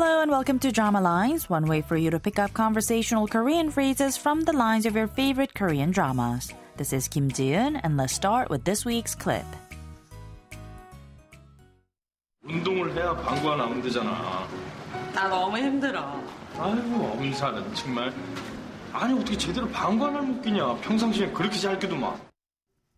Hello and welcome to Drama Lines, one way for you to pick up conversational Korean phrases from the lines of your favorite Korean dramas. This is Kim Ji-eun, and let's start with this week's clip. 운동을 해야 방구가 나오면 되잖아. 나 너무 힘들어. 아이고 엄살은 정말. 아니 어떻게 제대로 방구 하나를 못 끼냐. 평상시에 그렇게 잘 끼도만.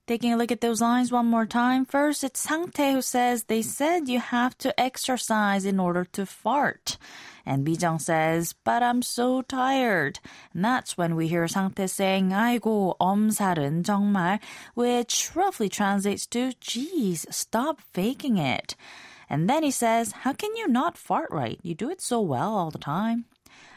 Taking a look at those lines one more time. First, it's Sang Tae who says they said you have to exercise in order to fart. And Bijang says, but I'm so tired. And that's when we hear Sang Tae saying, 아이고, 엄살은 정말, which roughly translates to, geez, stop faking it. And then he says, how can you not fart right? You do it so well all the time.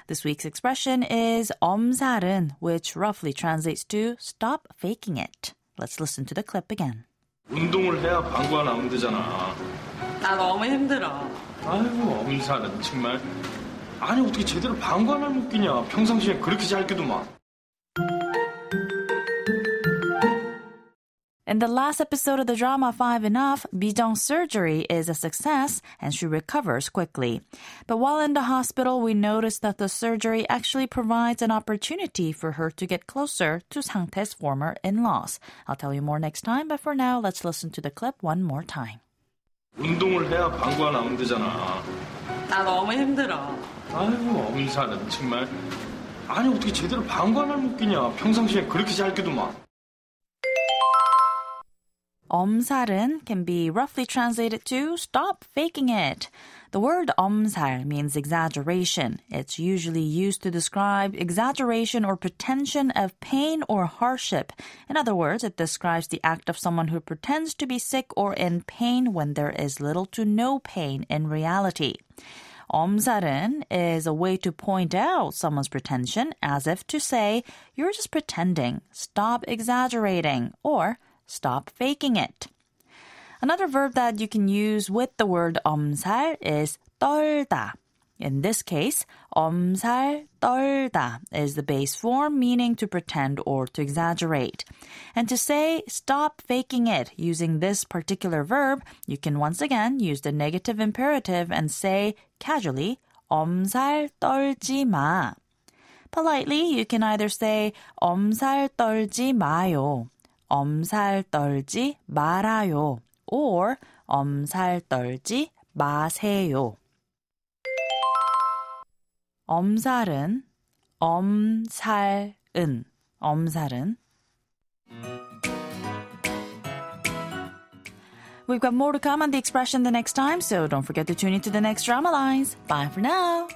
This week's expression is 엄살은, which roughly translates to stop faking it. Let's listen to the clip again. 운동을 해야 방구가 나오면 되잖아. 나 너무 힘들어. 아이고 엄살은 정말. 아니 어떻게 제대로 방구 하나를 못 끼냐. 평상시에 그렇게 잘 끼도만. In the last episode of the drama Five Enough, Bijong's surgery is a success and she recovers quickly. But while in the hospital, we notice that the surgery actually provides an opportunity for her to get closer to Sang Tae's former in-laws. I'll tell you more next time, but for now, let's listen to the clip one more time. 운동을 해야 방구가 나오면 되잖아. 나 너무 힘들어. 아이고 엄살은 정말. 아니 어떻게 제대로 방구 하나를 못 끼냐. 평상시에 그렇게 잘 끼도만. 엄살은 can be roughly translated to stop faking it. The word 엄살 means exaggeration. It's usually used to describe exaggeration or pretension of pain or hardship. In other words, it describes the act of someone who pretends to be sick or in pain when there is little to no pain in reality. 엄살은 is a way to point out someone's pretension as if to say, you're just pretending, stop exaggerating, or stop faking it. Another verb that you can use with the word 엄살 is 떨다. In this case, 엄살 떨다 is the base form meaning to pretend or to exaggerate. And to say stop faking it using this particular verb, you can once again use the negative imperative and say casually 엄살 떨지 마. Politely, you can either say 엄살 떨지 마요. 엄살 떨지 말아요. or 엄살 떨지 마세요. 엄살은 엄살은 엄살은 We've got more to come on the expression the next time, so don't forget to tune into the next drama lines. Bye for now.